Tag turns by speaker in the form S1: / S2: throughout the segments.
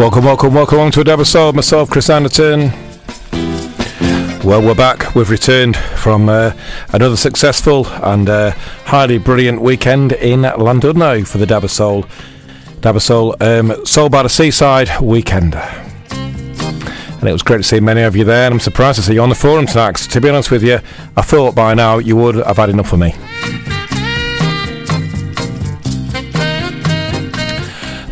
S1: Welcome, welcome, welcome to a episode. Myself, Chris Anderton. Well, we're back. We've returned from uh, another successful and uh, highly brilliant weekend in Llandudno for the Dab of Soul, Dabasol um, Soul by the Seaside weekend. And it was great to see many of you there, and I'm surprised to see you on the forum tonight. to be honest with you, I thought by now you would have had enough of me.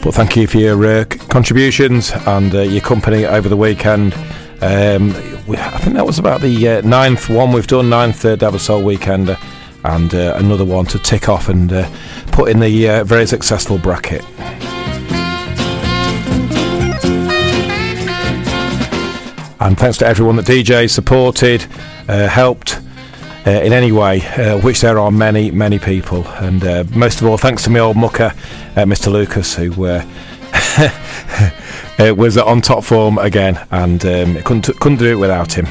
S1: But thank you for your uh, contributions and uh, your company over the weekend. Um, we, I think that was about the uh, ninth one we've done, ninth uh, Dab of Soul weekend, and uh, another one to tick off and uh, put in the uh, very successful bracket. And thanks to everyone that DJ supported, helped uh, in any way, uh, which there are many, many people. And uh, most of all, thanks to my old mucker, Mr. Lucas, who uh, was on top form again, and um, couldn't couldn't do it without him.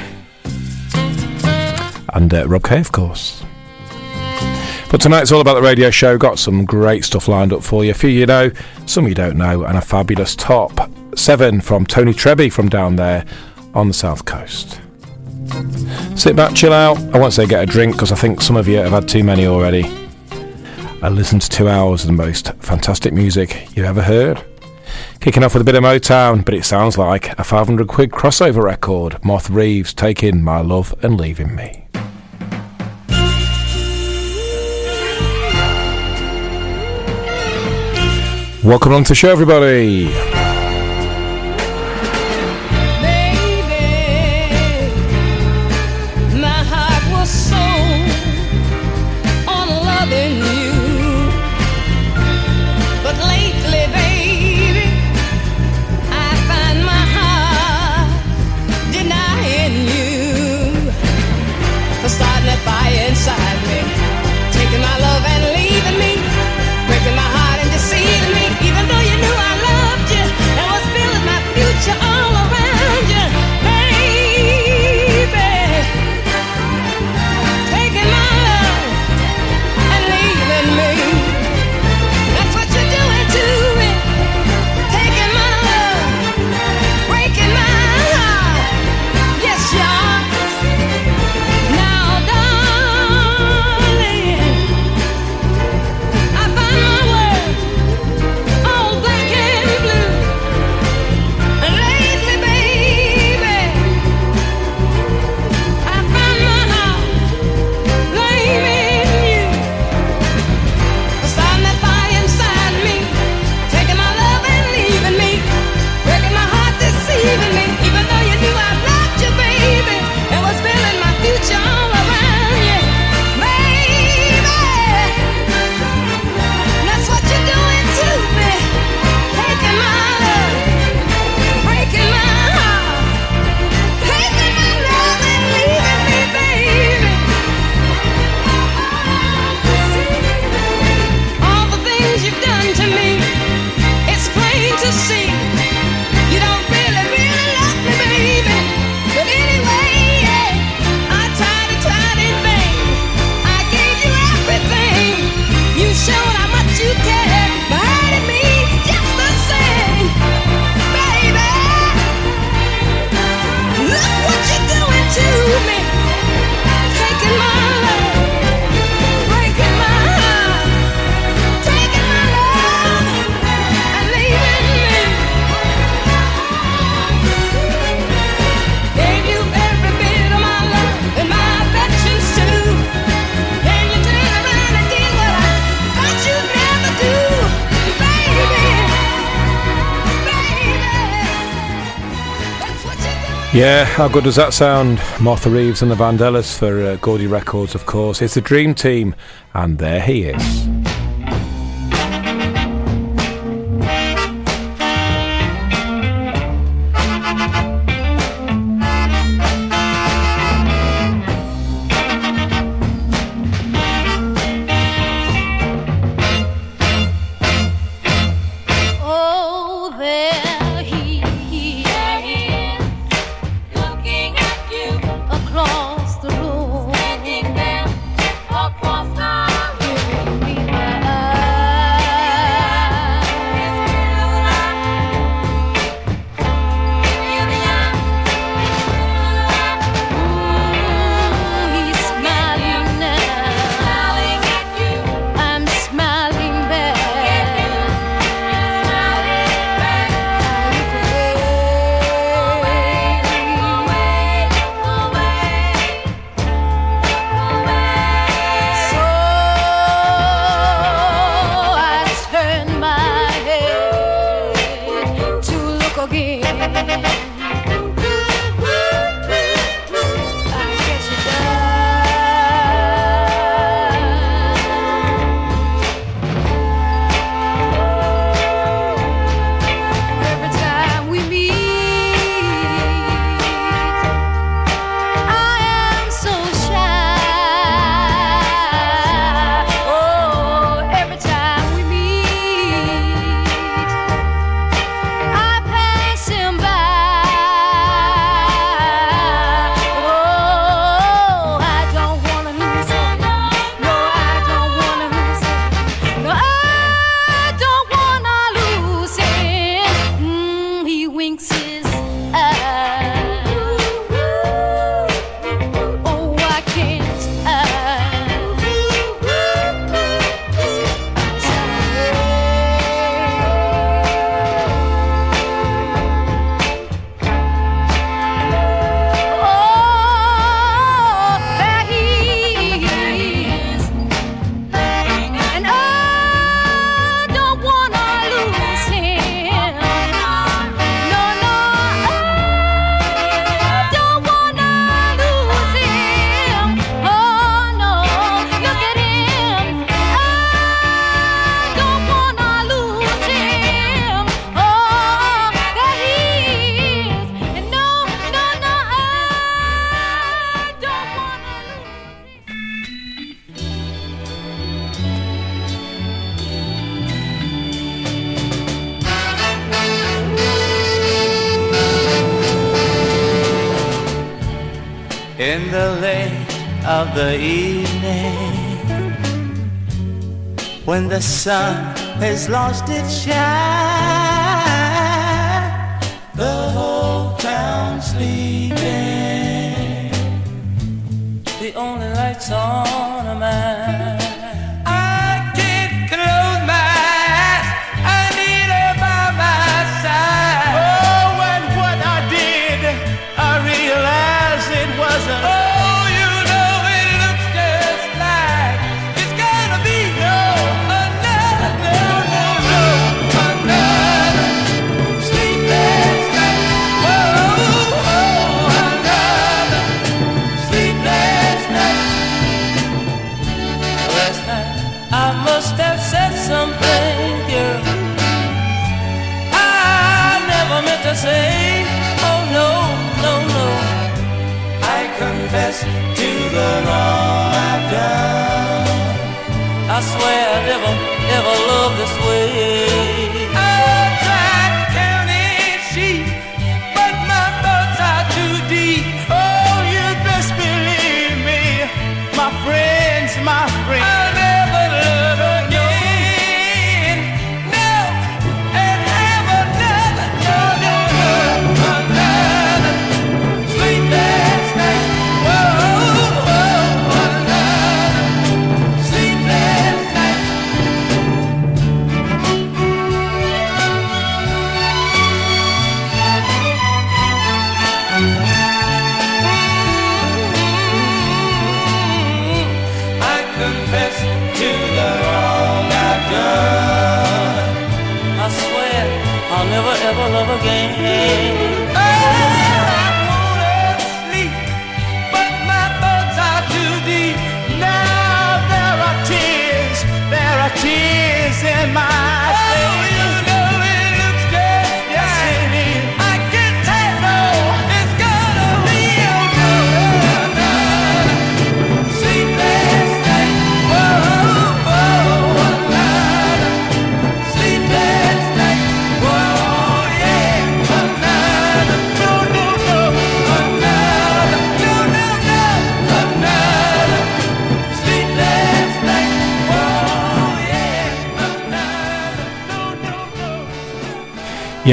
S1: And uh, Rob Kay, of course. But tonight's all about the radio show. Got some great stuff lined up for you. A few you know, some you don't know, and a fabulous top seven from Tony Treby from down there on the south coast. Sit back, chill out. I won't say get a drink because I think some of you have had too many already. And listen to two hours of the most fantastic music you ever heard. Kicking off with a bit of Motown, but it sounds like a 500 quid crossover record. Martha Reeves taking My Love and Leaving Me. Welcome on to the show, everybody.
S2: Yeah, how good does that sound? Martha Reeves and the Vandellas for uh, Gordy Records, of course. It's the Dream Team, and there he is.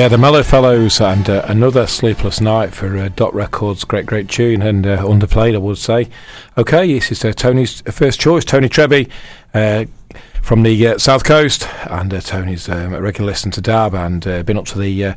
S1: Yeah, the Mellow Fellows and uh, another sleepless night for uh, Dot Records. Great, great tune and uh, underplayed, I would say. Okay, this is uh, Tony's first choice, Tony Treby Uh, from the uh, south coast, and Tony's um, a regular listener to Dab, and been up to the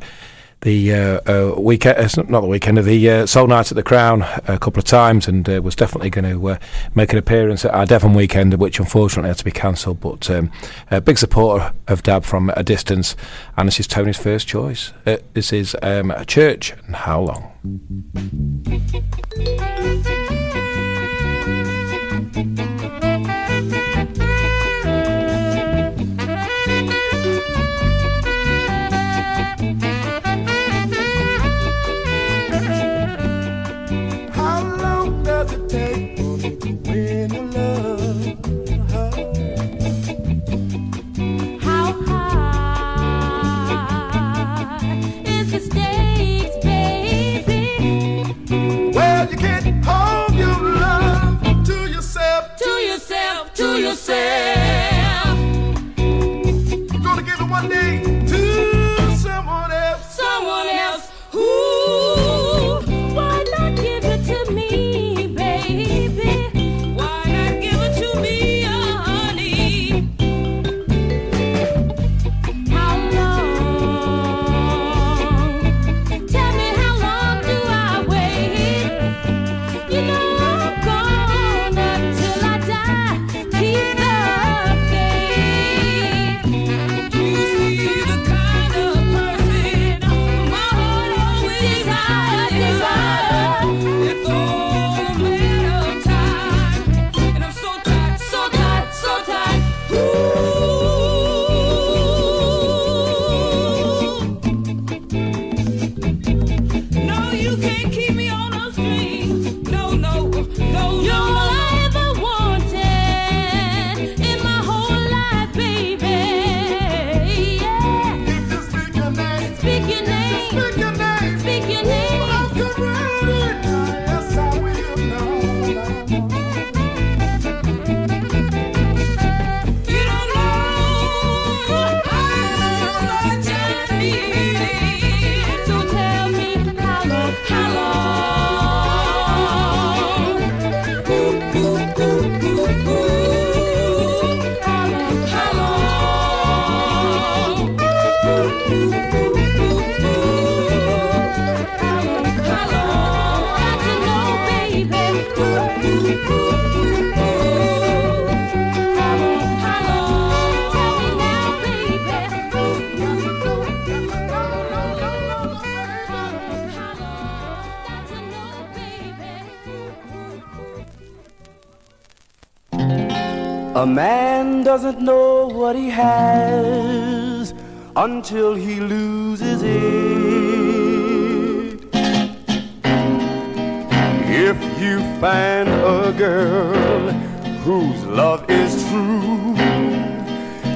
S1: the uh, uh, weekend, uh, not the weekend of the uh, Soul Night at the Crown a couple of times, and uh, was definitely going to uh, make an appearance at our Devon weekend, which unfortunately had to be cancelled. But um, a big supporter of Dab from a distance, and this is Tony's first choice. This is um, a church and how long.
S3: He has until he loses it. If you find a girl whose love is true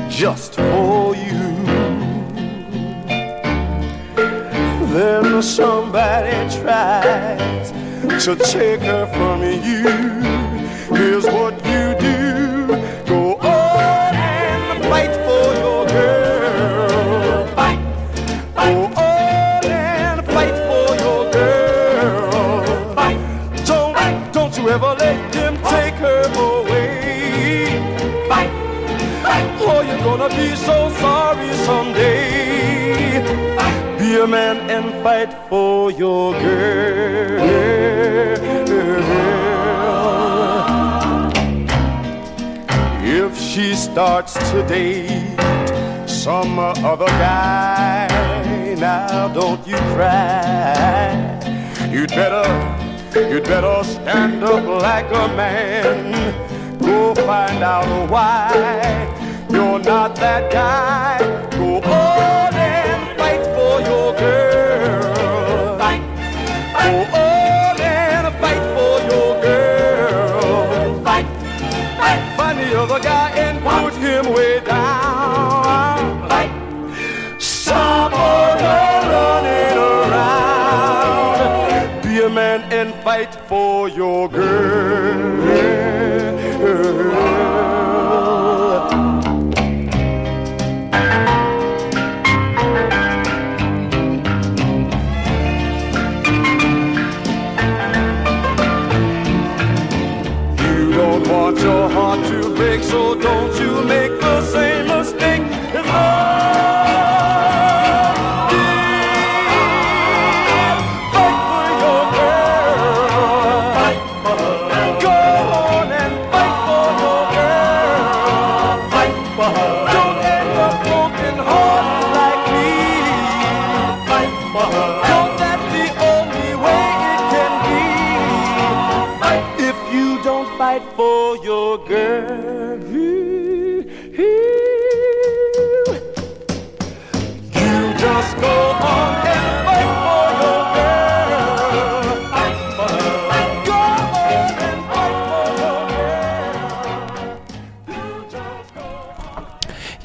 S3: just for you, then somebody tries to take her from you. And fight for your girl. If she starts to date some other guy, now don't you cry. You'd better, you'd better stand up like a man. Go find out why you're not that guy. Guy and put him way down. Fight. Some other running around. Be a man and fight for your girl.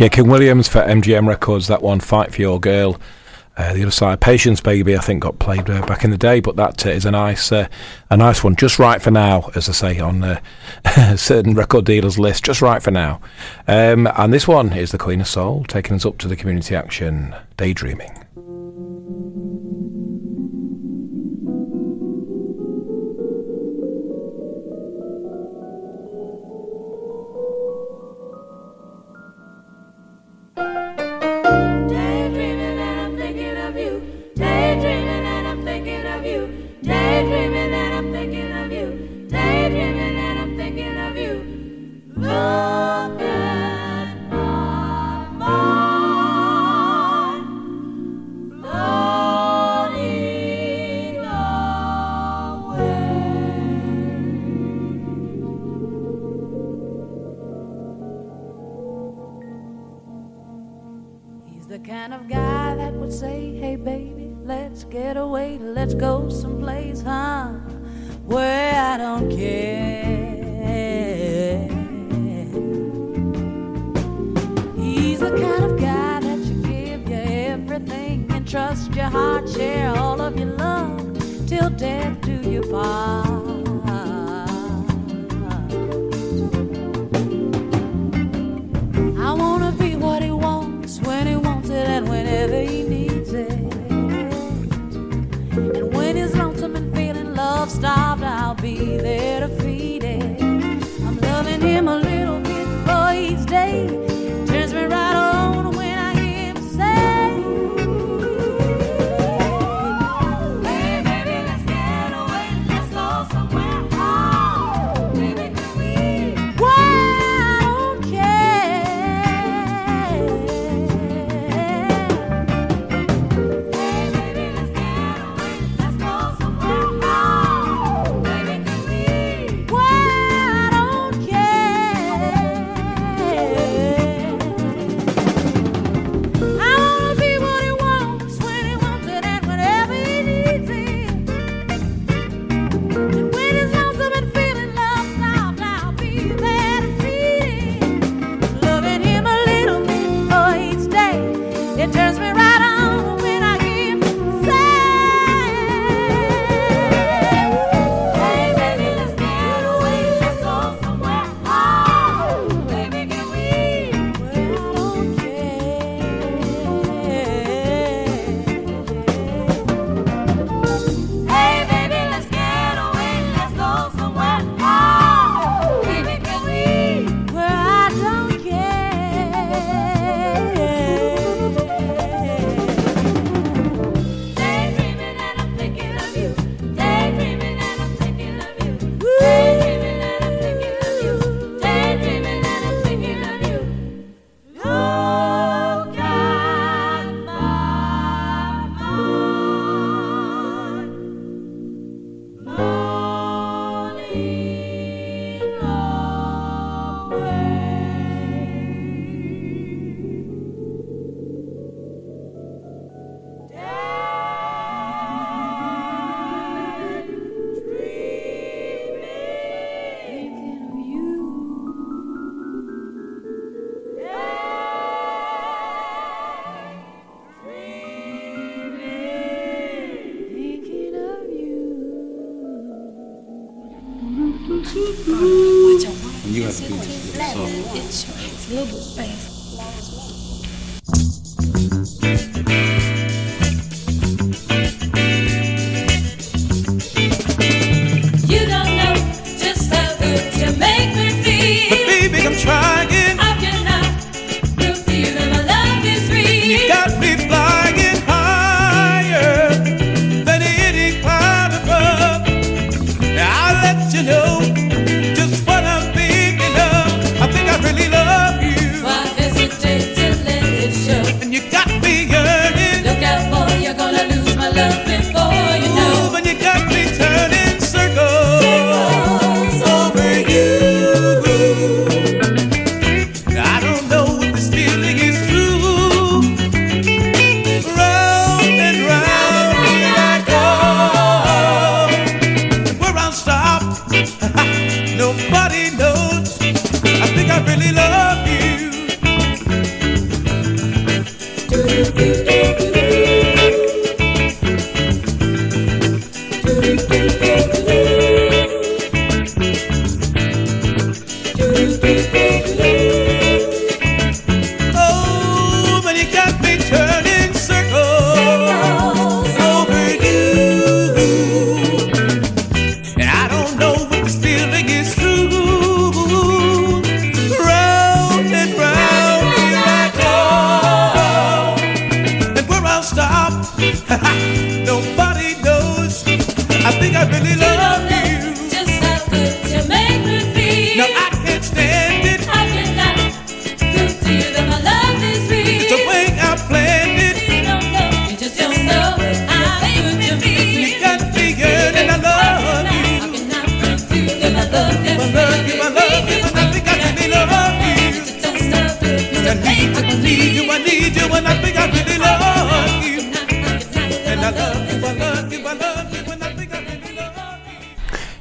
S4: King Williams for MGM Records, that one, Fight for Your Girl. Uh, the other side, Patience Baby, I think got played uh, back in the day, but that uh, is a nice, uh, a nice one, just right for now, as I say on uh, certain record dealers' list, just right for now. Um, and this one is the Queen of Soul, taking us up to the community action, daydreaming.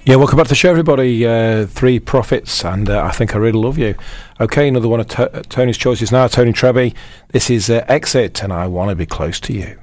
S5: Yeah, welcome back to the show, everybody. Uh, three Prophets, and uh, I think I really love you. Okay, another one of Tony's choices now. Tony Treby. This is uh, Exit, and I want to be close to you.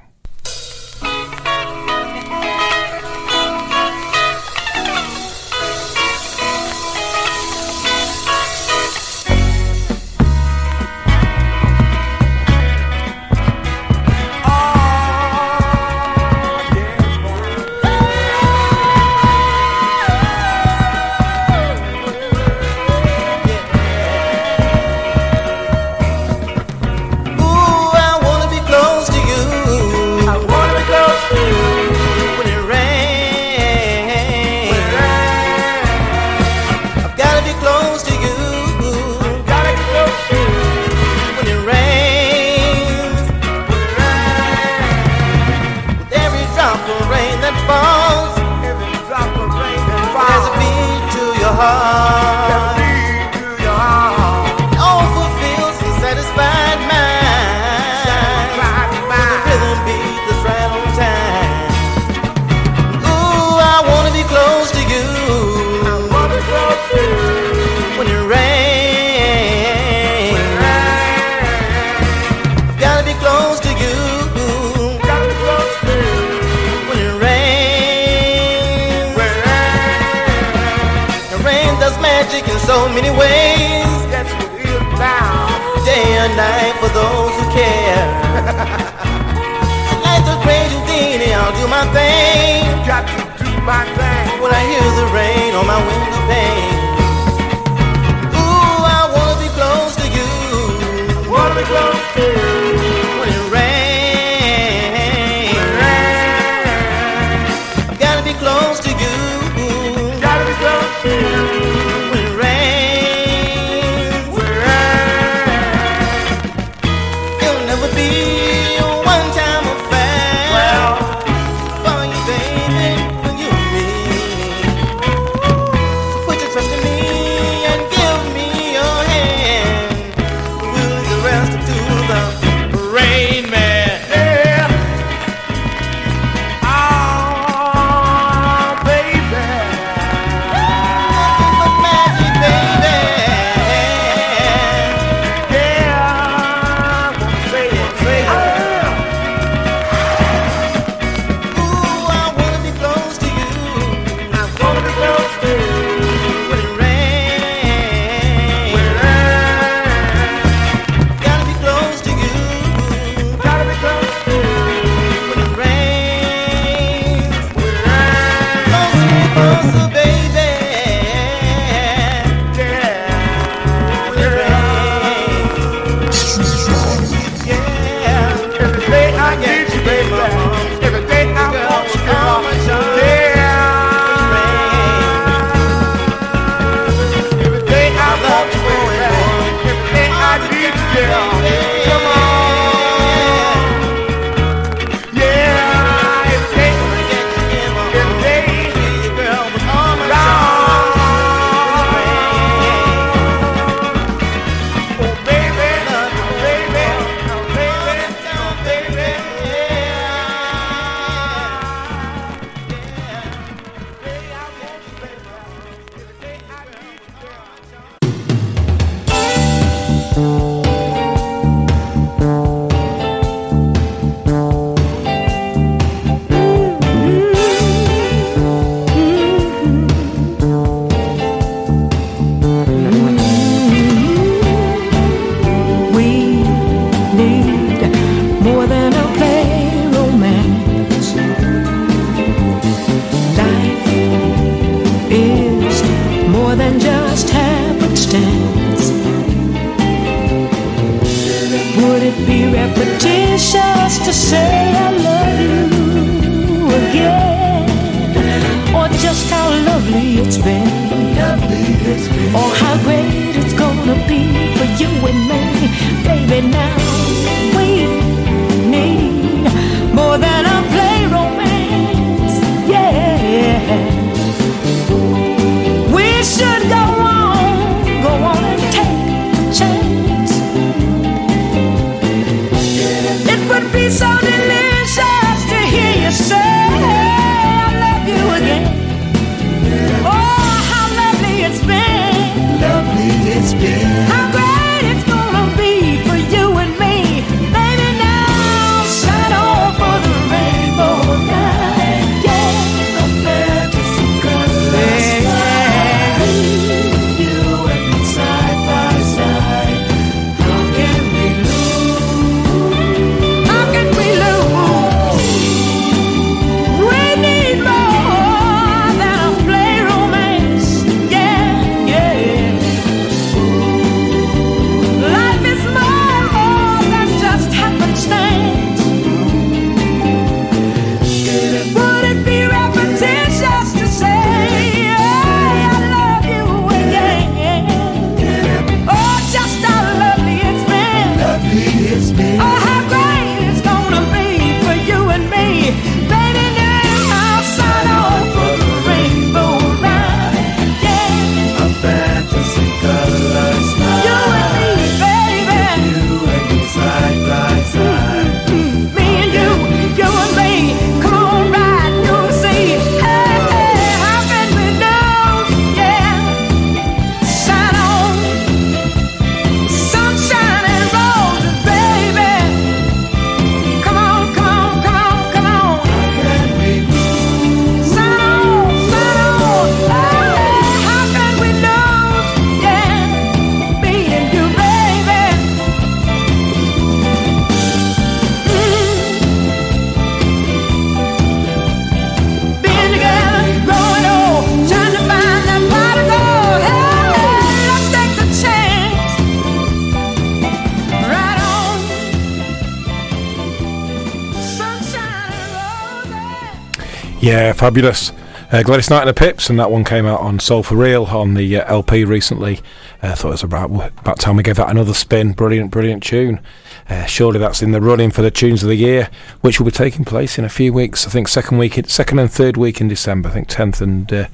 S6: Yeah,
S1: fabulous. Uh, Gladys Knight and the Pips, and that one came out on Soul for Real on the uh, LP recently. I uh, thought it was about about time we gave that another spin. Brilliant, brilliant tune. Uh, surely that's in the running for the tunes of the year, which will be taking place in a few weeks. I think second week, second and third week in December. I think tenth and uh,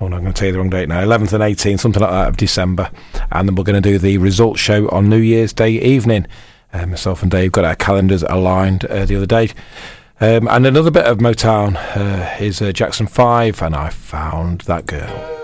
S1: oh, no, I'm going to tell you the wrong date now. Eleventh and eighteenth, something like that of December, and then we're going to do the results show on New Year's Day evening. Uh, myself and Dave got our calendars aligned the other day. Um, and another bit of Motown uh, is uh, Jackson 5, and I found that girl.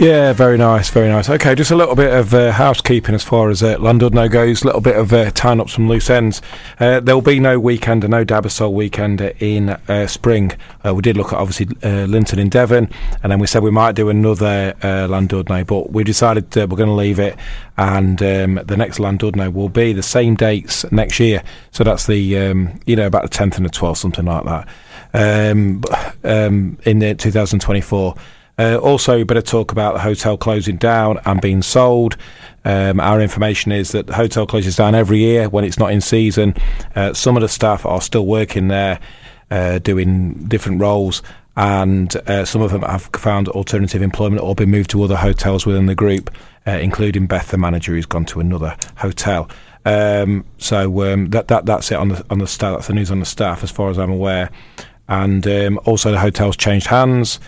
S3: Yeah,
S1: very nice, very nice. Okay, just a little bit of uh, housekeeping as far as uh, Llandudno goes. A little bit of uh, tying up some loose ends. Uh, there will be no weekend, no Dab of Soul weekend in uh, spring. Uh, we did look at obviously uh, Lynton in Devon, and then we said we might do another uh, Llandudno, but we decided we're going to leave it. And um, the next Llandudno will be the same dates next year. So that's the um, you know about the tenth and the twelfth, something like that. Um, um, in the 2024. Uh, also, better talk about the hotel closing down and being sold. Um, our information is that the hotel closes down every year when it's not in season. Uh, some of the staff are still working there, uh, doing different roles, and uh, some of them have found alternative employment or been moved to other hotels within the group, uh, including Beth, the manager, who's gone to another hotel. Um, so um, that that that's it on the on the staff. That's the news on the staff, as far as I'm aware. And um, also, the hotel's changed hands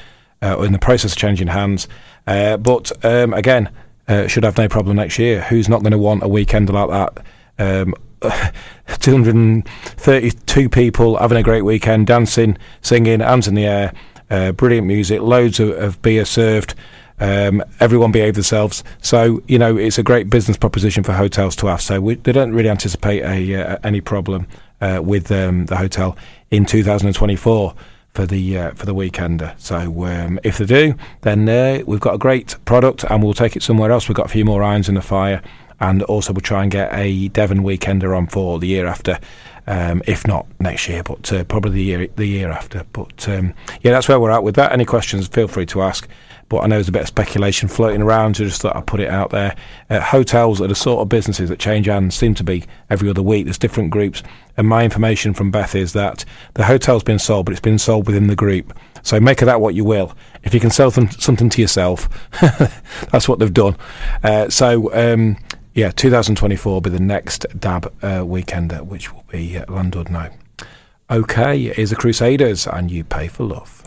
S1: in the process of changing hands. Uh, but um, again, uh, should have no problem next year. Who's not going to want a weekend like that? Um, 232 people having a great weekend, dancing, singing, hands in the air, uh, brilliant music, loads of, of beer served. Um, everyone behaved themselves. So you know it's a great business proposition for hotels to have. So we, they don't really anticipate a uh, any problem uh, with um, the hotel in 2024 for the uh, for the weekender. So um, if they do, then uh, we've got a great product, and we'll take it somewhere else. We've got a few more irons in the fire, and also we'll try and get a Devon weekender on for the year after. Um, if not next year, but uh, probably the year the year after. But um, yeah, that's where we're at with that. Any questions? Feel free to ask. But I know there's a bit of speculation floating around, so just thought I'd put it out there. Uh, hotels are the sort of businesses that change hands, seem to be every other week. There's different groups. And my information from Beth is that the hotel's been sold, but it's been sold within the group. So make of that what you will. If you can sell them, something to yourself, that's what they've done. Uh, so, um, yeah, 2024 will be the next DAB uh, weekender, which will be uh, Llandudno. Okay, here's the Crusaders, and you pay for love.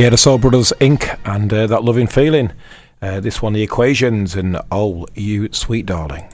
S1: Yeah, the
S7: Soul Brothers Inc. and uh, that loving feeling. Uh, this one, The Equations, and Oh, You Sweet Darling.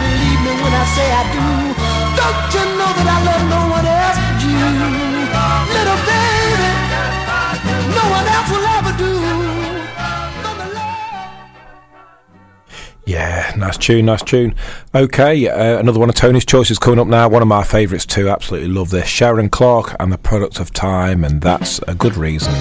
S8: believe me when I say I do.
S7: Don't you know that I love no one else but you? Little baby, no one else will ever do.
S2: Yeah, nice tune, nice tune. Okay, uh, another one of Tony's choices coming up now. One of my favourites too. Absolutely love this. Sharon Clark and the product of time, and that's a good reason.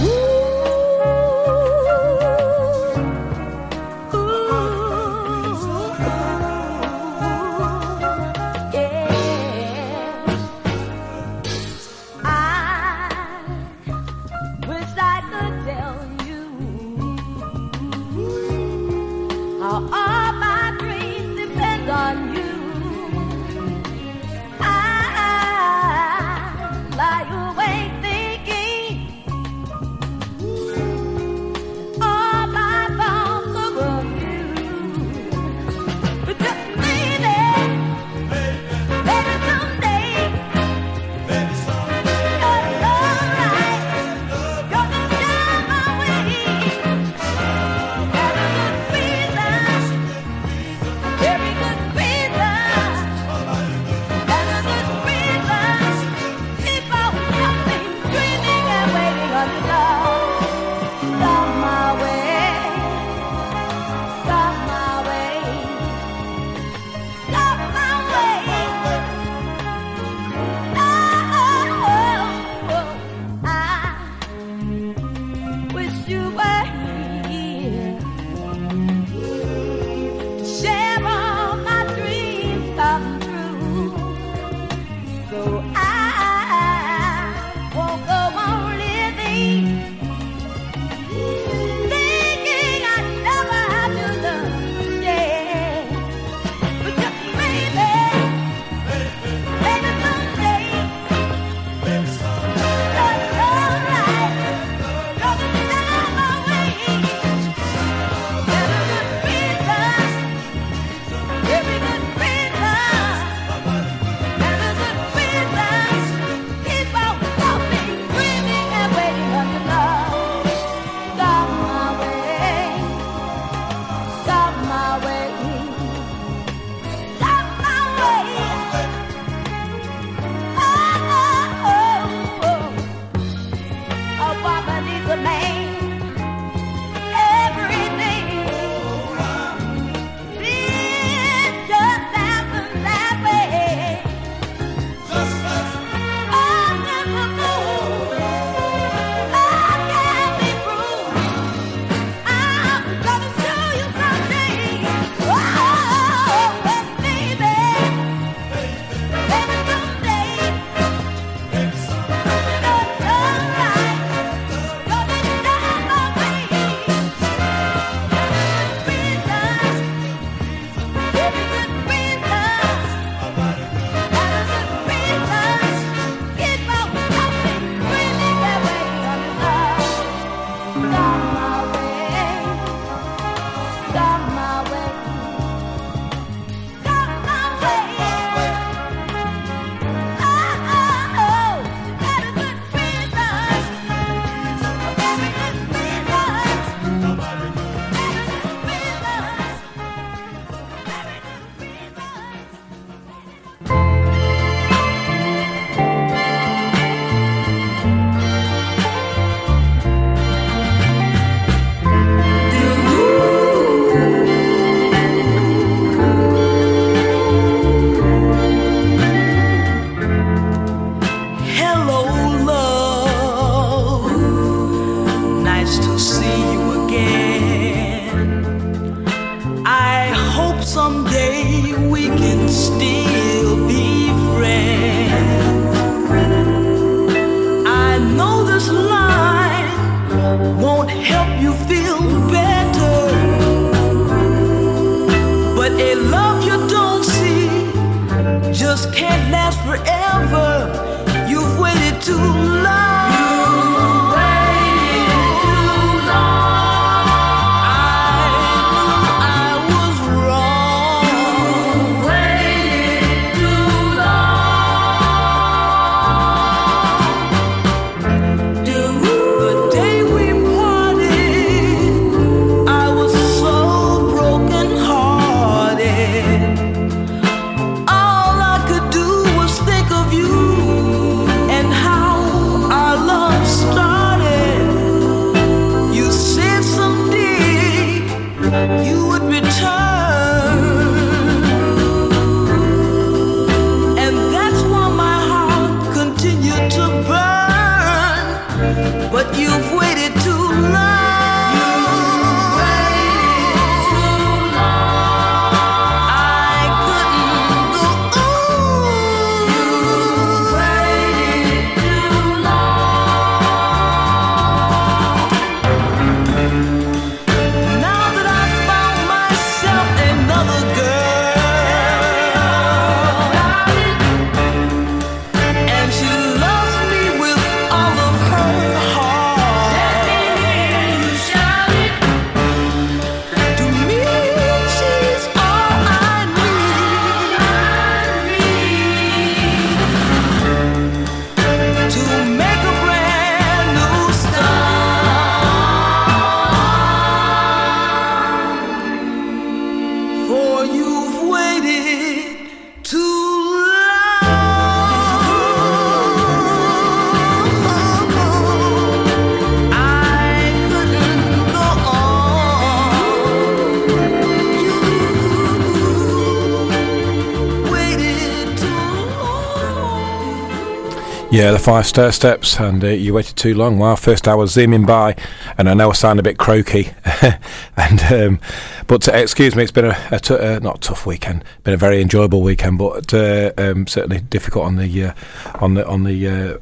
S1: Yeah, the Five Stairsteps, and uh, you waited too long. Wow, first hour zooming by, and I know I sound a bit croaky, and um, but uh, excuse me, it's been a, a t- uh, not tough weekend, been a very enjoyable weekend, but uh, um, certainly difficult on the uh, on the on the. Uh,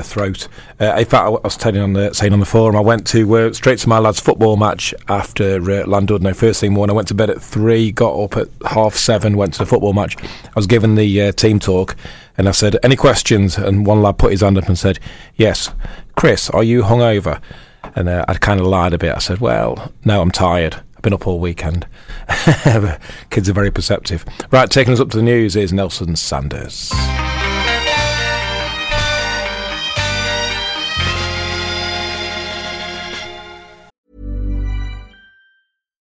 S1: throat. In fact, I was telling on the saying on the forum, I went to straight to my lad's football match after uh, Llandudno first thing morning. I went to bed at three, got up at half seven, went to the football match. I was given the uh, team talk, and I said, "Any questions?" And one lad put his hand up and said, "Yes, Chris, are you hungover?" And uh, I kind of lied a bit. I said, "Well, no, I'm tired." I've been up all weekend. Kids are very perceptive. Right, taking us up to the news is Nelson Sanders.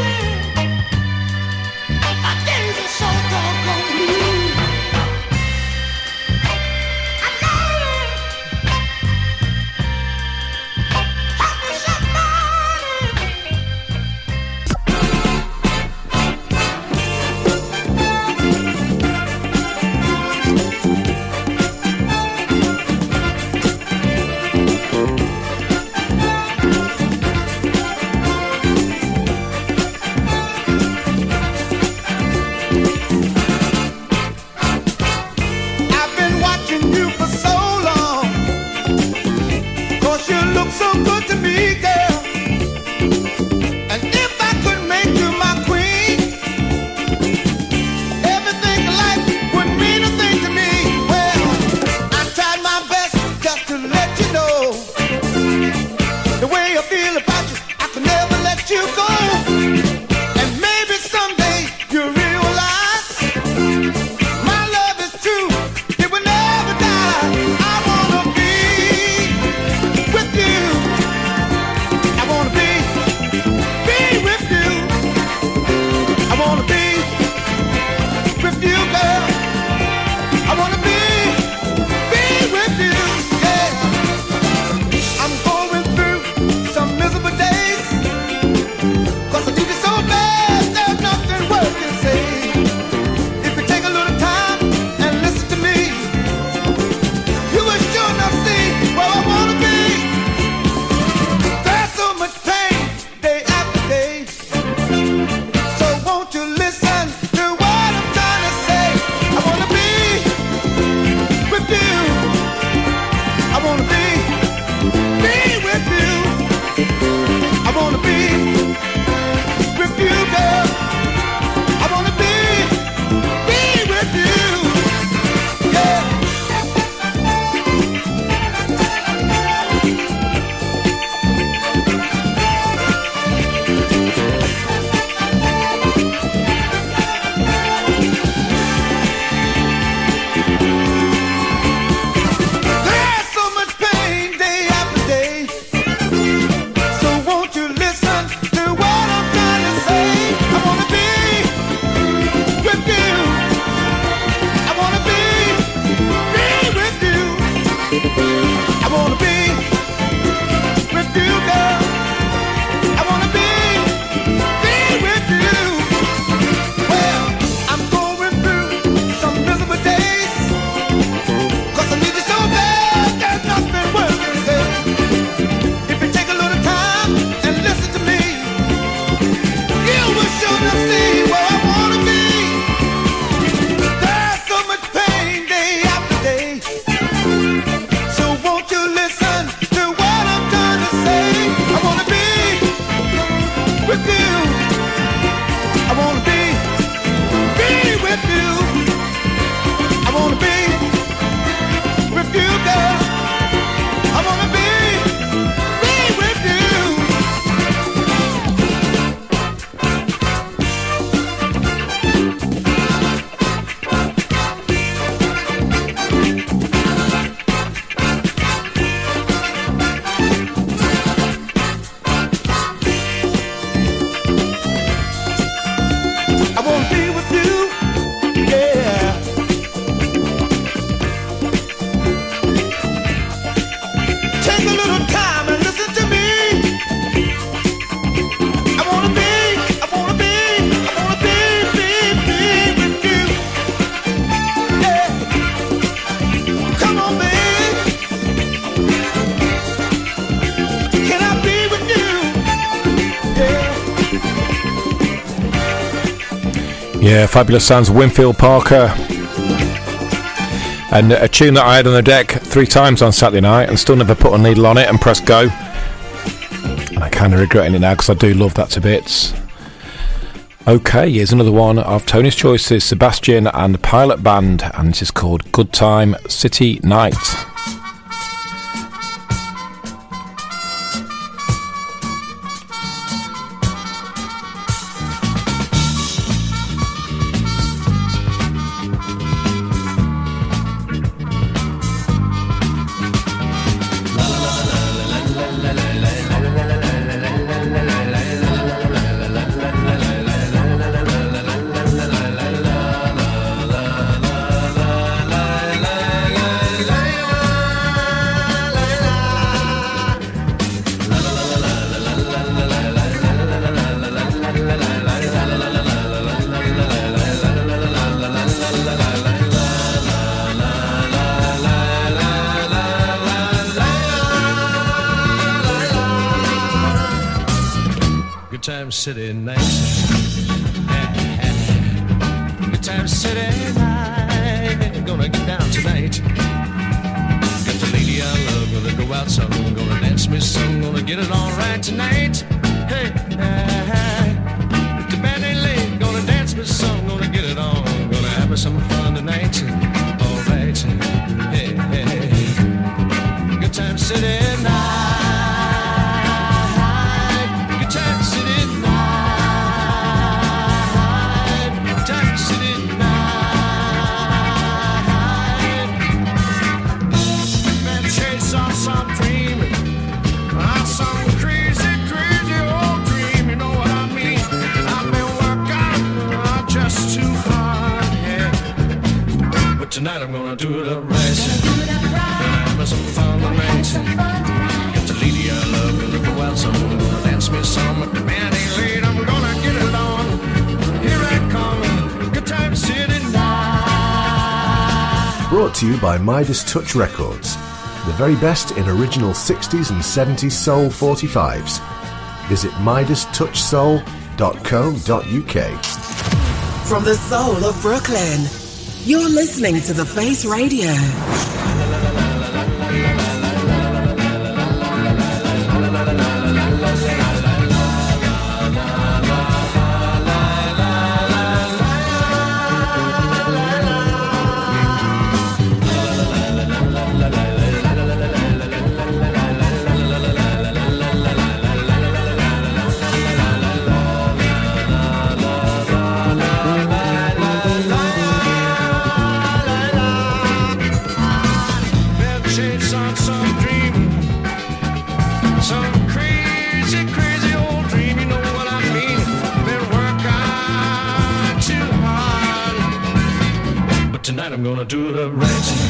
S9: I've
S1: Fabulous sounds, Winfield Parker. And a tune that I had on the deck three times on Saturday night and still never put a needle on it and pressed go. And I kind of regretting it now because I do love that to bits. Okay, here's another one of Tony's choices Sebastian and Pilot Band, and this is called Good Time City Night.
S10: Touch Records, the very best in original 60s and 70s soul 45s. Visit MidasTouchSoul.co.uk.
S11: From the soul of Brooklyn, you're listening to The Face Radio.
S12: do the right thing.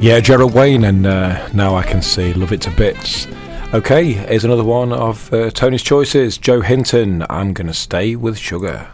S1: Yeah, Gerald Wayne, and uh, now I can see. Love it to bits. Okay, here's another one of uh, Tony's choices Joe Hinton. I'm
S13: going to stay with sugar.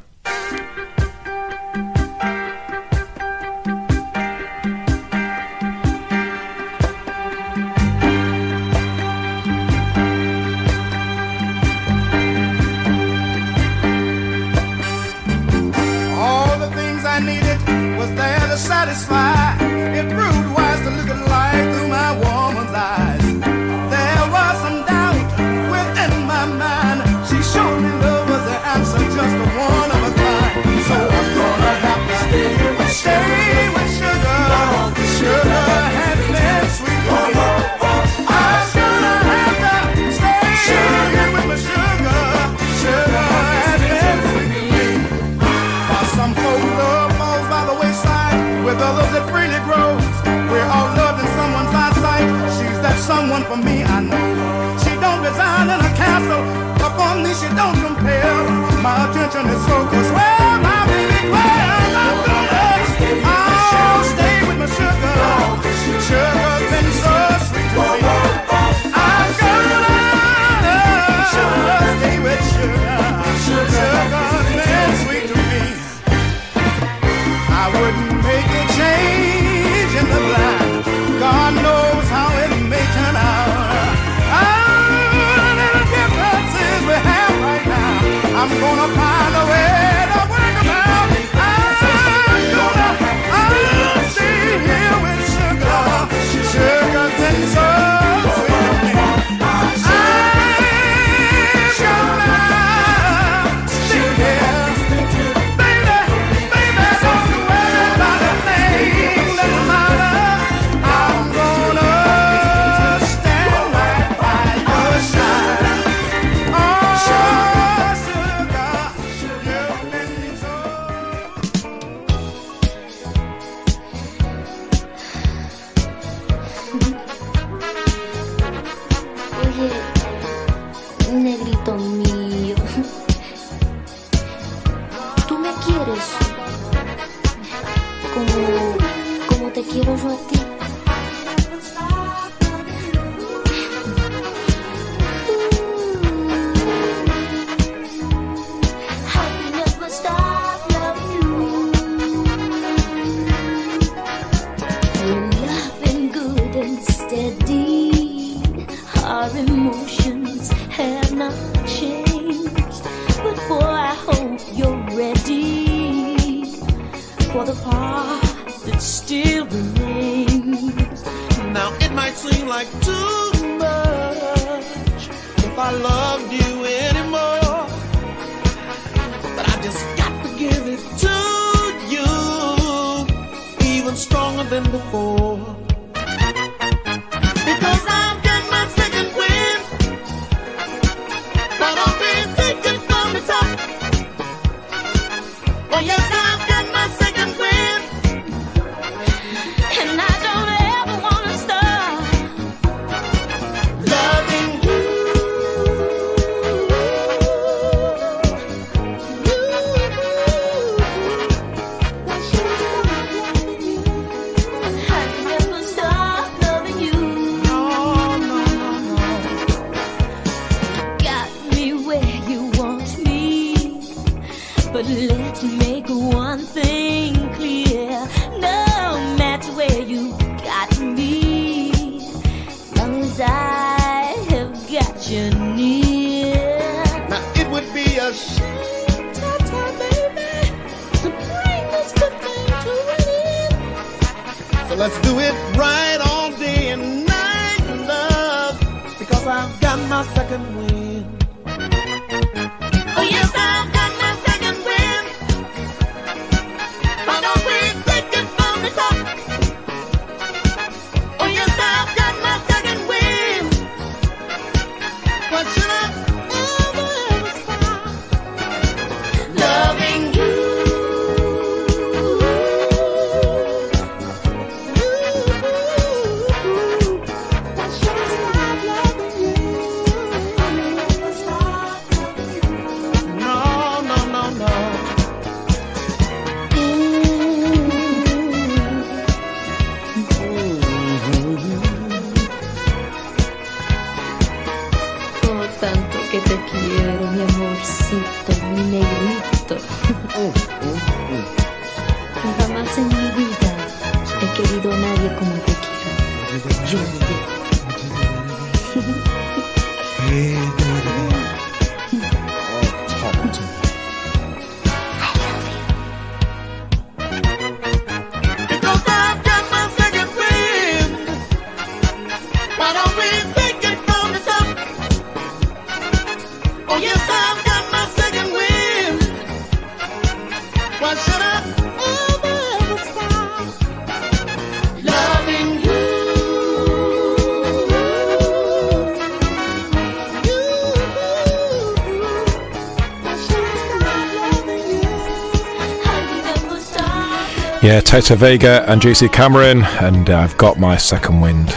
S1: Yeah, Toto Vega and Juicy Cameron, and I've got my second wind.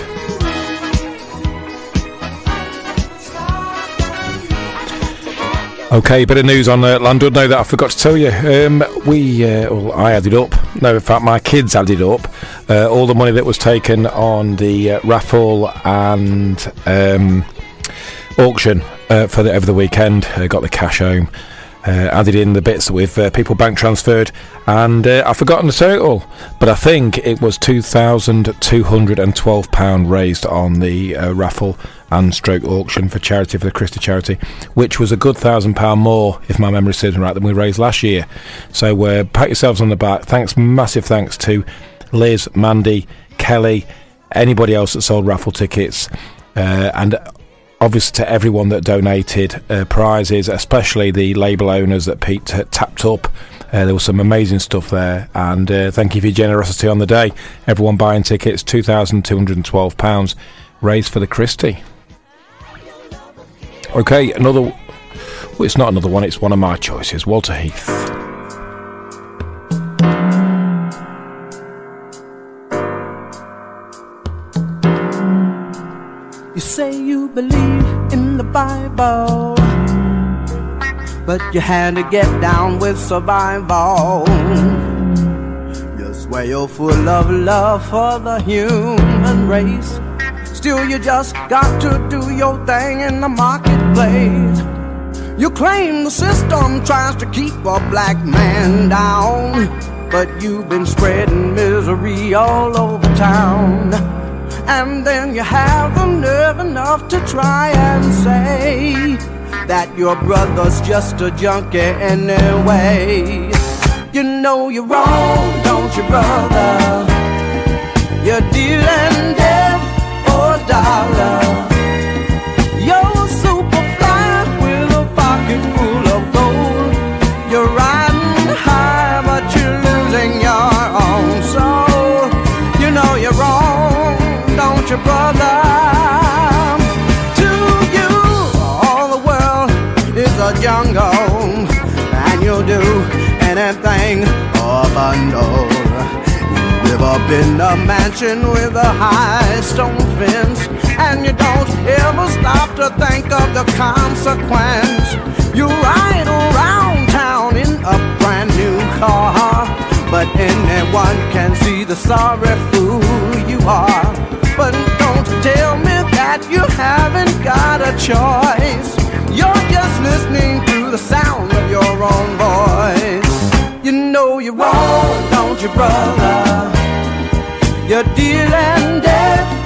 S1: Okay, bit of news on uh, Llandudno that I forgot to tell you. Um, we, uh, well, I added up. No, in fact, my kids added up uh, all the money that was taken on the uh, raffle and um, auction uh, for the, over the weekend. Uh, got the cash home. Uh, added in the bits with uh, people bank transferred, and uh, I've forgotten the total, but I think it was two thousand two hundred and twelve pound raised on the raffle and stroke auction for charity for the Christie charity, which was a good thousand pound more, if my memory serves me right, than we raised last year. So uh, pat yourselves on the back. Thanks, massive thanks to Liz, Mandy, Kelly, anybody else that sold raffle tickets, uh, and obviously to everyone that donated uh, prizes, especially the label owners that Pete tapped up. Uh, there was some amazing stuff there, and uh, thank you for your generosity on the day. Everyone buying tickets, two thousand two hundred and twelve pounds raised for the Christie. Okay, another. Well, it's not another one. It's one of my choices. Walter Heath.
S14: You say you believe in the Bible, but you had to get down with survival. You swear you're full of love for the human race. Still, you just got to do your thing in the marketplace. You claim the system tries to keep a black man down, but you've been spreading misery all over town. And then you have the nerve enough to try and say that your brother's just a junkie anyway. You know you're wrong, don't you, brother? You're dealing death for a dollar.
S15: condo. You live up in a mansion with a high stone fence, and you don't ever stop to think of the consequence. You ride around town in a brand new car, but anyone can see the sorry fool you are. But don't tell me that you haven't got a choice. You're just listening to the sound of your own voice you're wrong, don't you, brother? You're dealing death.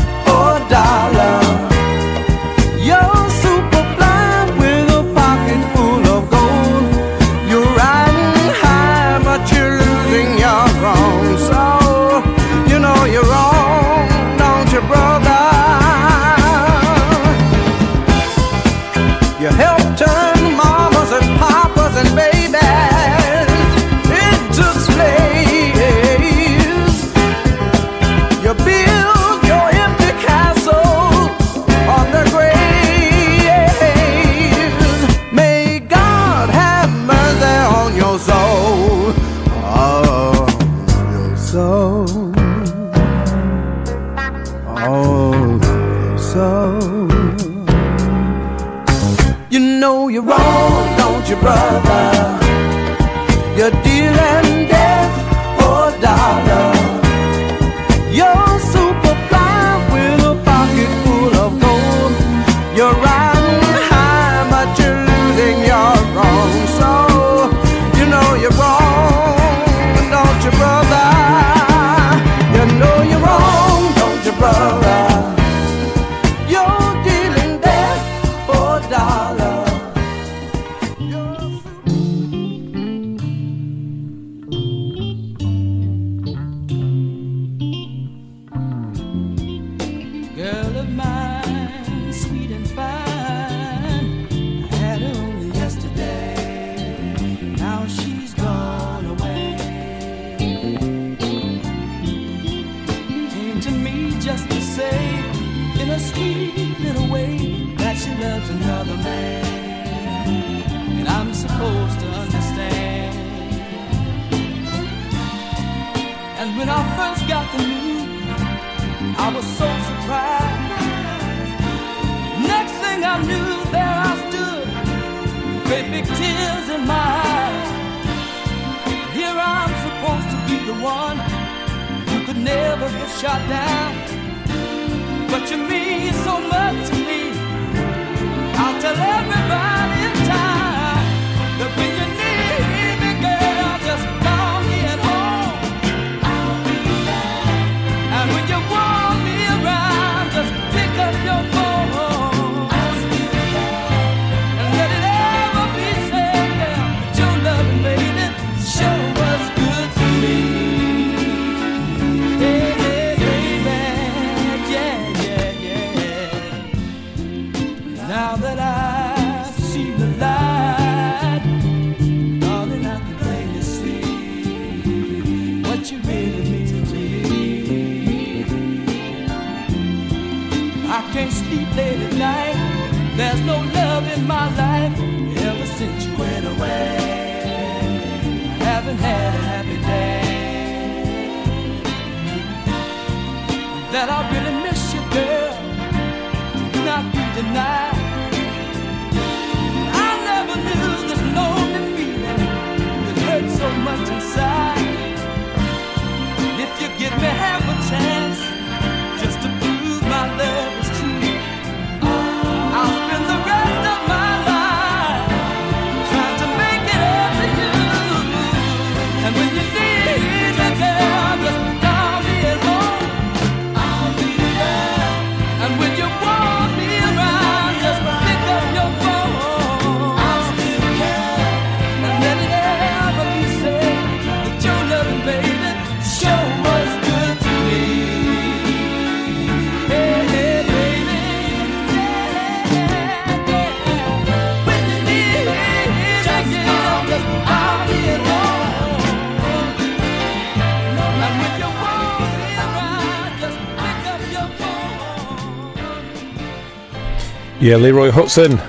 S16: Yeah,
S1: Leroy Hutson.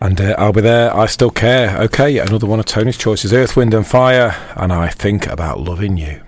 S4: And uh, I'll be there. I still care. Okay, another one of Tony's choices Earth, Wind, and Fire. And I think about loving you.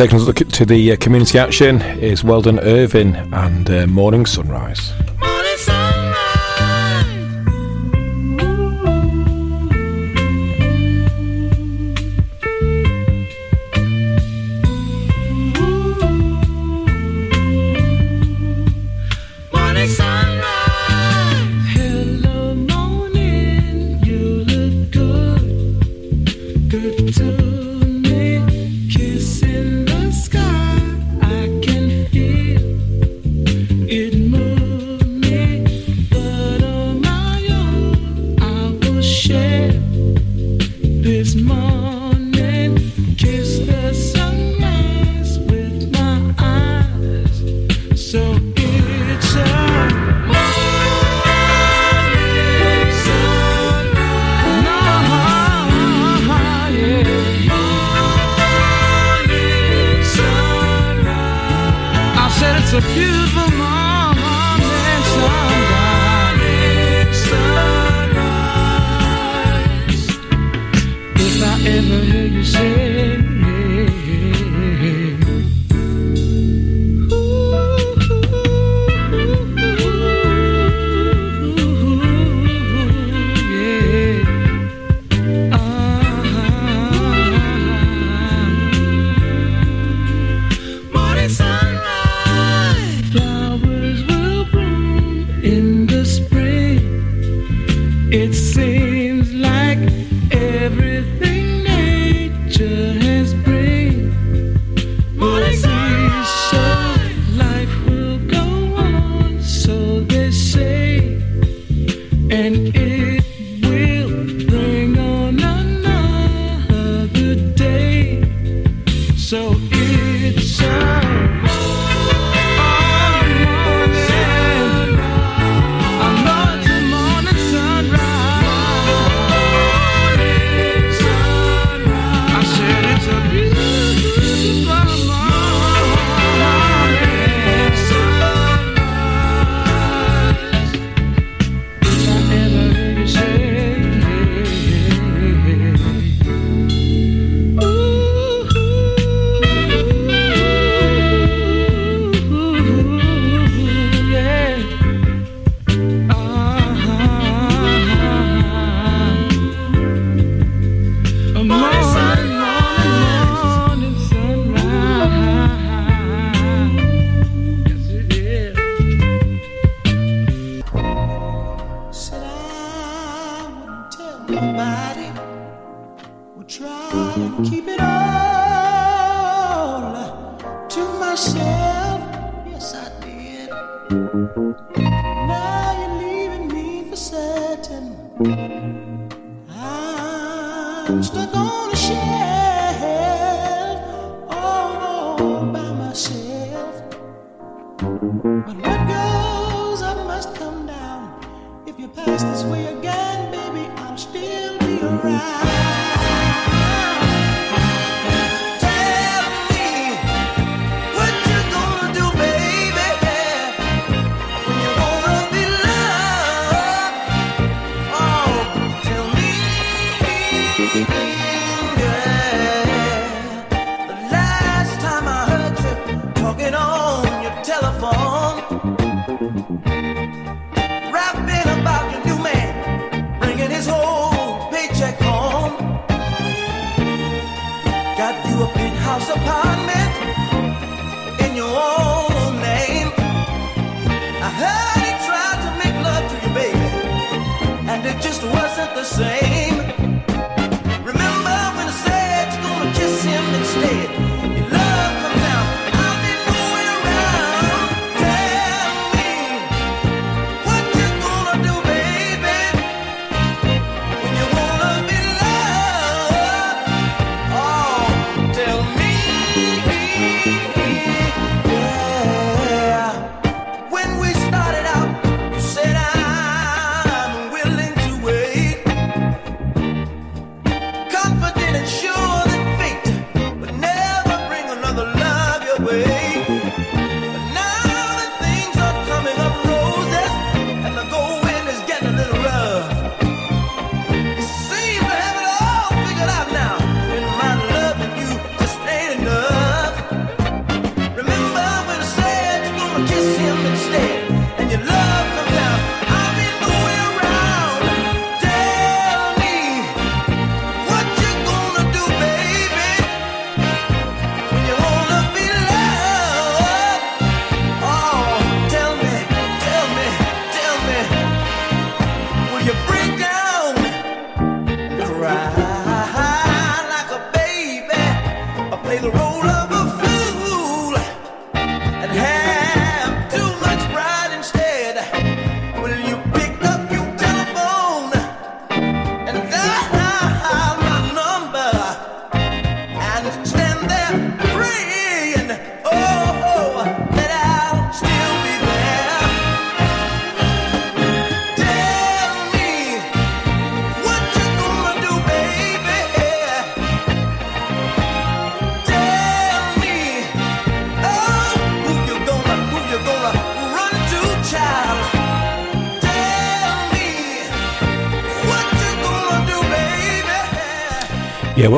S17: taking a look to the
S15: uh, community action is Weldon Irvine and uh, Morning Sunrise.
S18: it seems.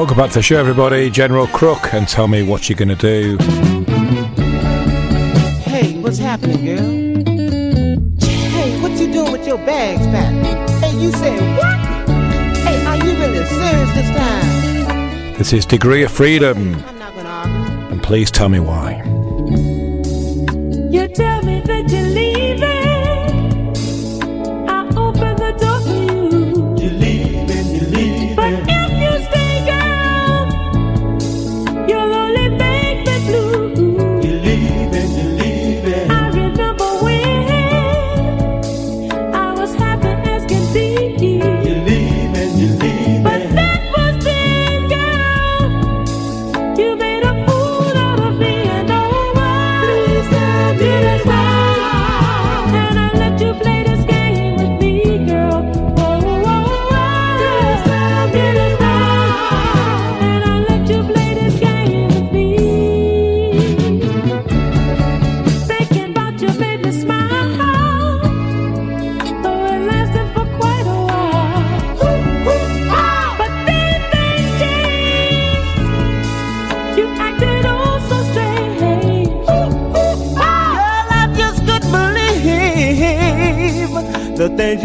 S4: Welcome back to the show, everybody. General Crook, and tell me what you're going to do.
S1: Hey, what's happening, girl? Hey, what you doing with your bags Pat? Hey, you said what? Hey, are you really serious this time?
S4: This is Degree of Freedom. And please tell me why.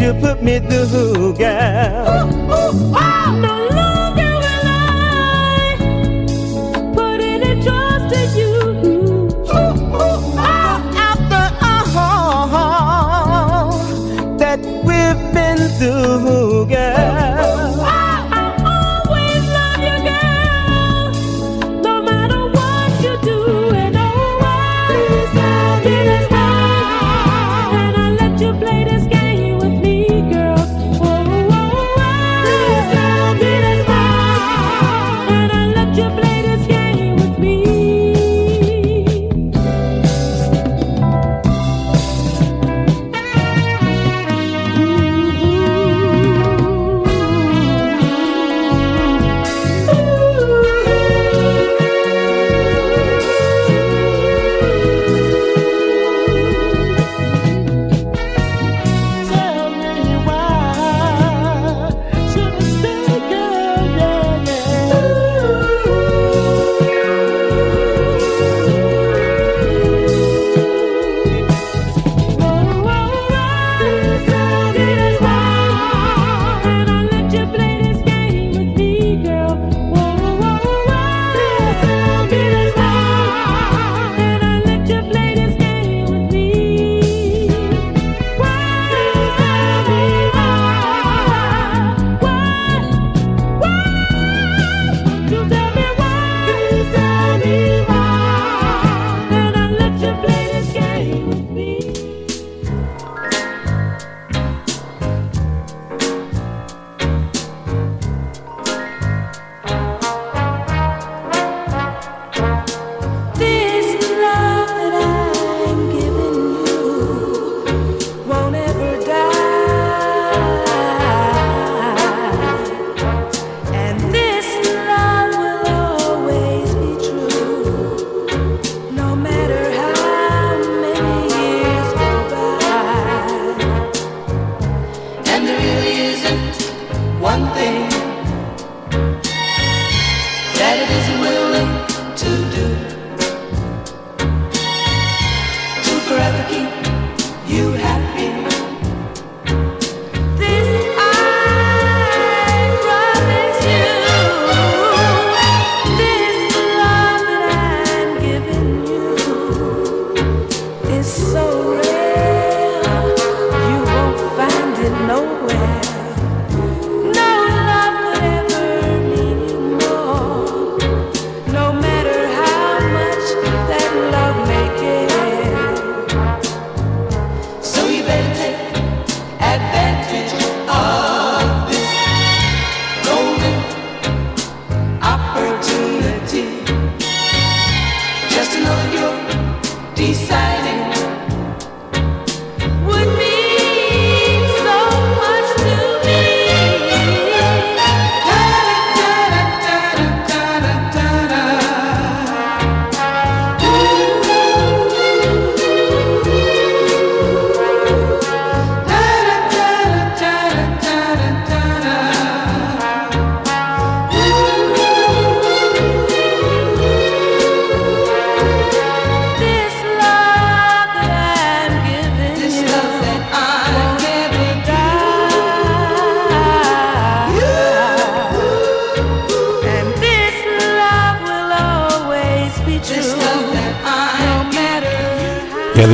S19: you
S1: put me through, girl.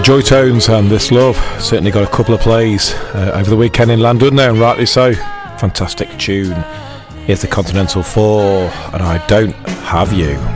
S1: Joy Tones and This Love certainly got a couple of plays uh, over the weekend in London there, and rightly so. Fantastic tune. Here's the Continental 4, and I Don't Have You.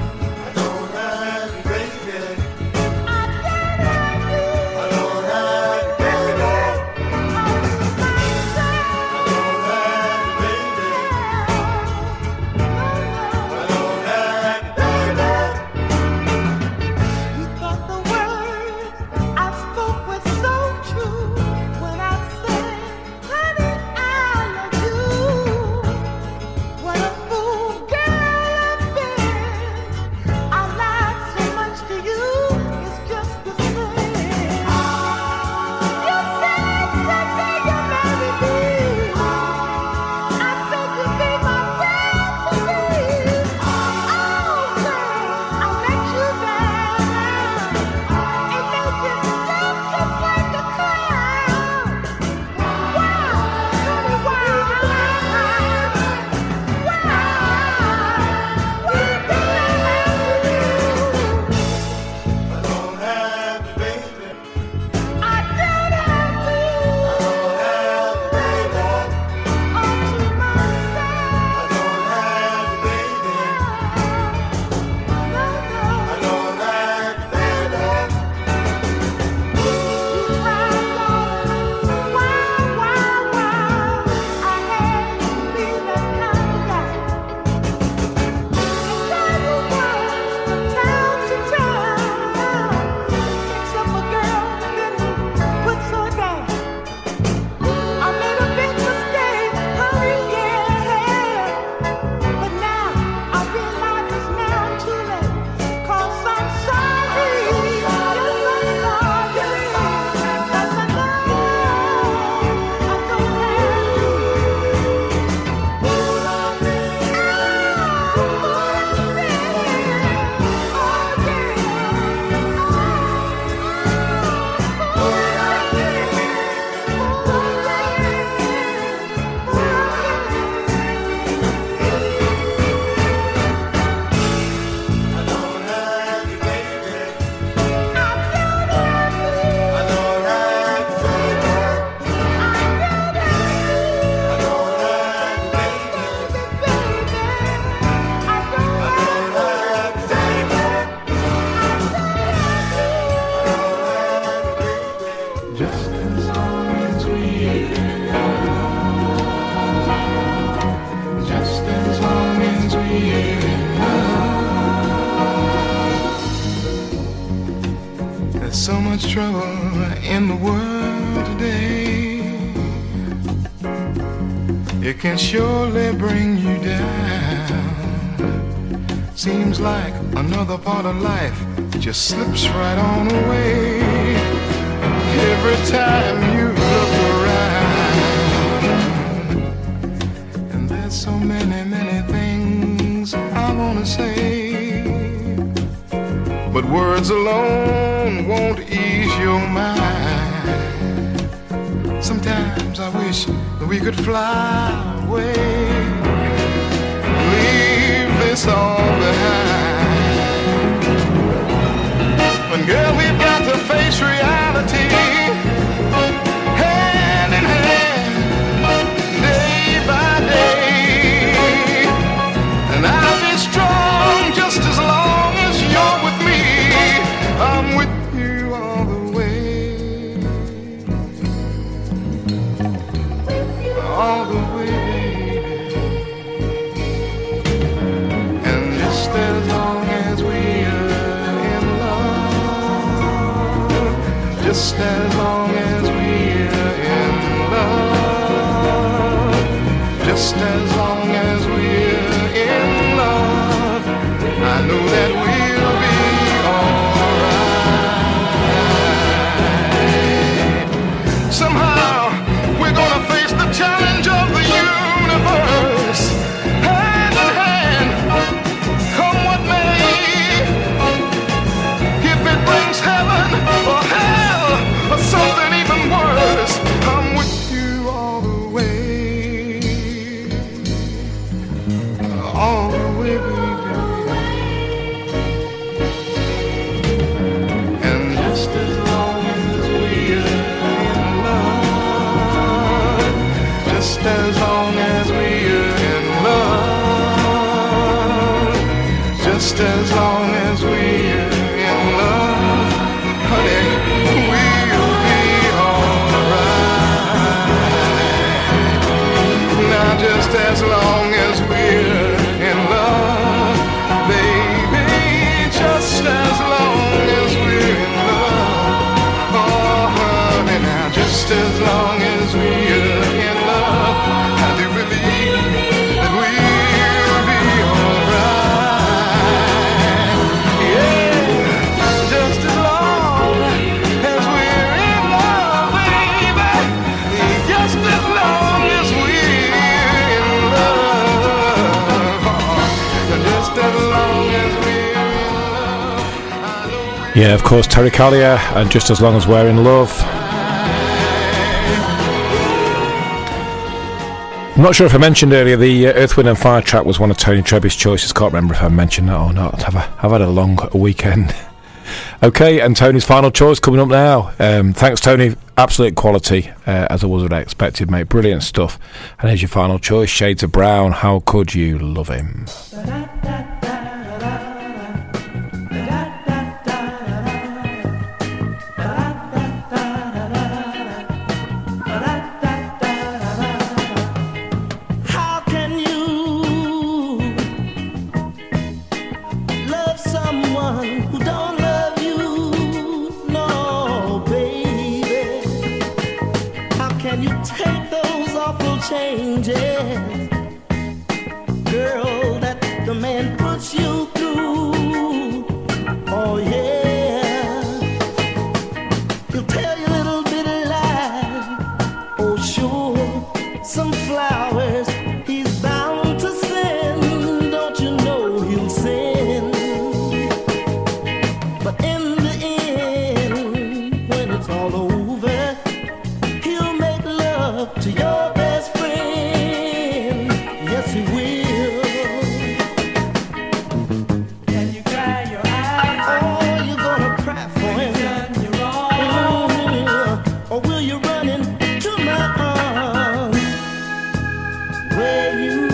S13: Just slips right on away. Every time you look around, and there's so many, many things I wanna say. But words alone won't ease your mind. Sometimes I wish that we could fly away. Leave this all behind. But girl, we've got to face reality. Hand in hand, day by day. And I'll be strong just as long as you're with me. I'm with you all the way. All the way, just as long as we're in love, just as long
S12: Yeah,
S1: of course, Terry Callier, and just as long as we're in love. I'm not sure if I mentioned earlier the uh, Earth, Wind and Fire track was one of Tony Treby's choices. Can't remember if I mentioned that or not. I've, I've had a long weekend. okay, and Tony's final choice coming up now. Um, thanks, Tony. Absolute quality, uh, as I was expected, mate. Brilliant stuff. And here's your final choice Shades of Brown. How could you love him?
S7: Where you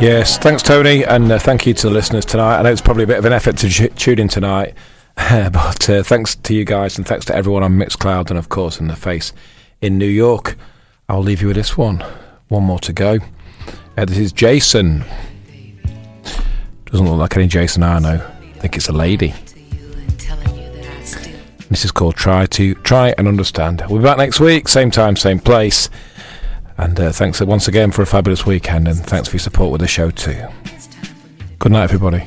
S7: Yes,
S1: thanks, Tony, and uh, thank you to the listeners tonight. I know it's probably a bit of an effort to ch- tune in tonight, but uh, thanks to you guys, and thanks to everyone on Mixcloud, and of course in the face in New York. I'll leave you with this one. One more to go. Uh, this is Jason. Doesn't look like any Jason I know. I think it's a lady. This is called Try to Try and Understand. We'll be back next week, same time, same place. And uh, thanks once again for a fabulous weekend, and thanks for your support with the show too. Good night, everybody.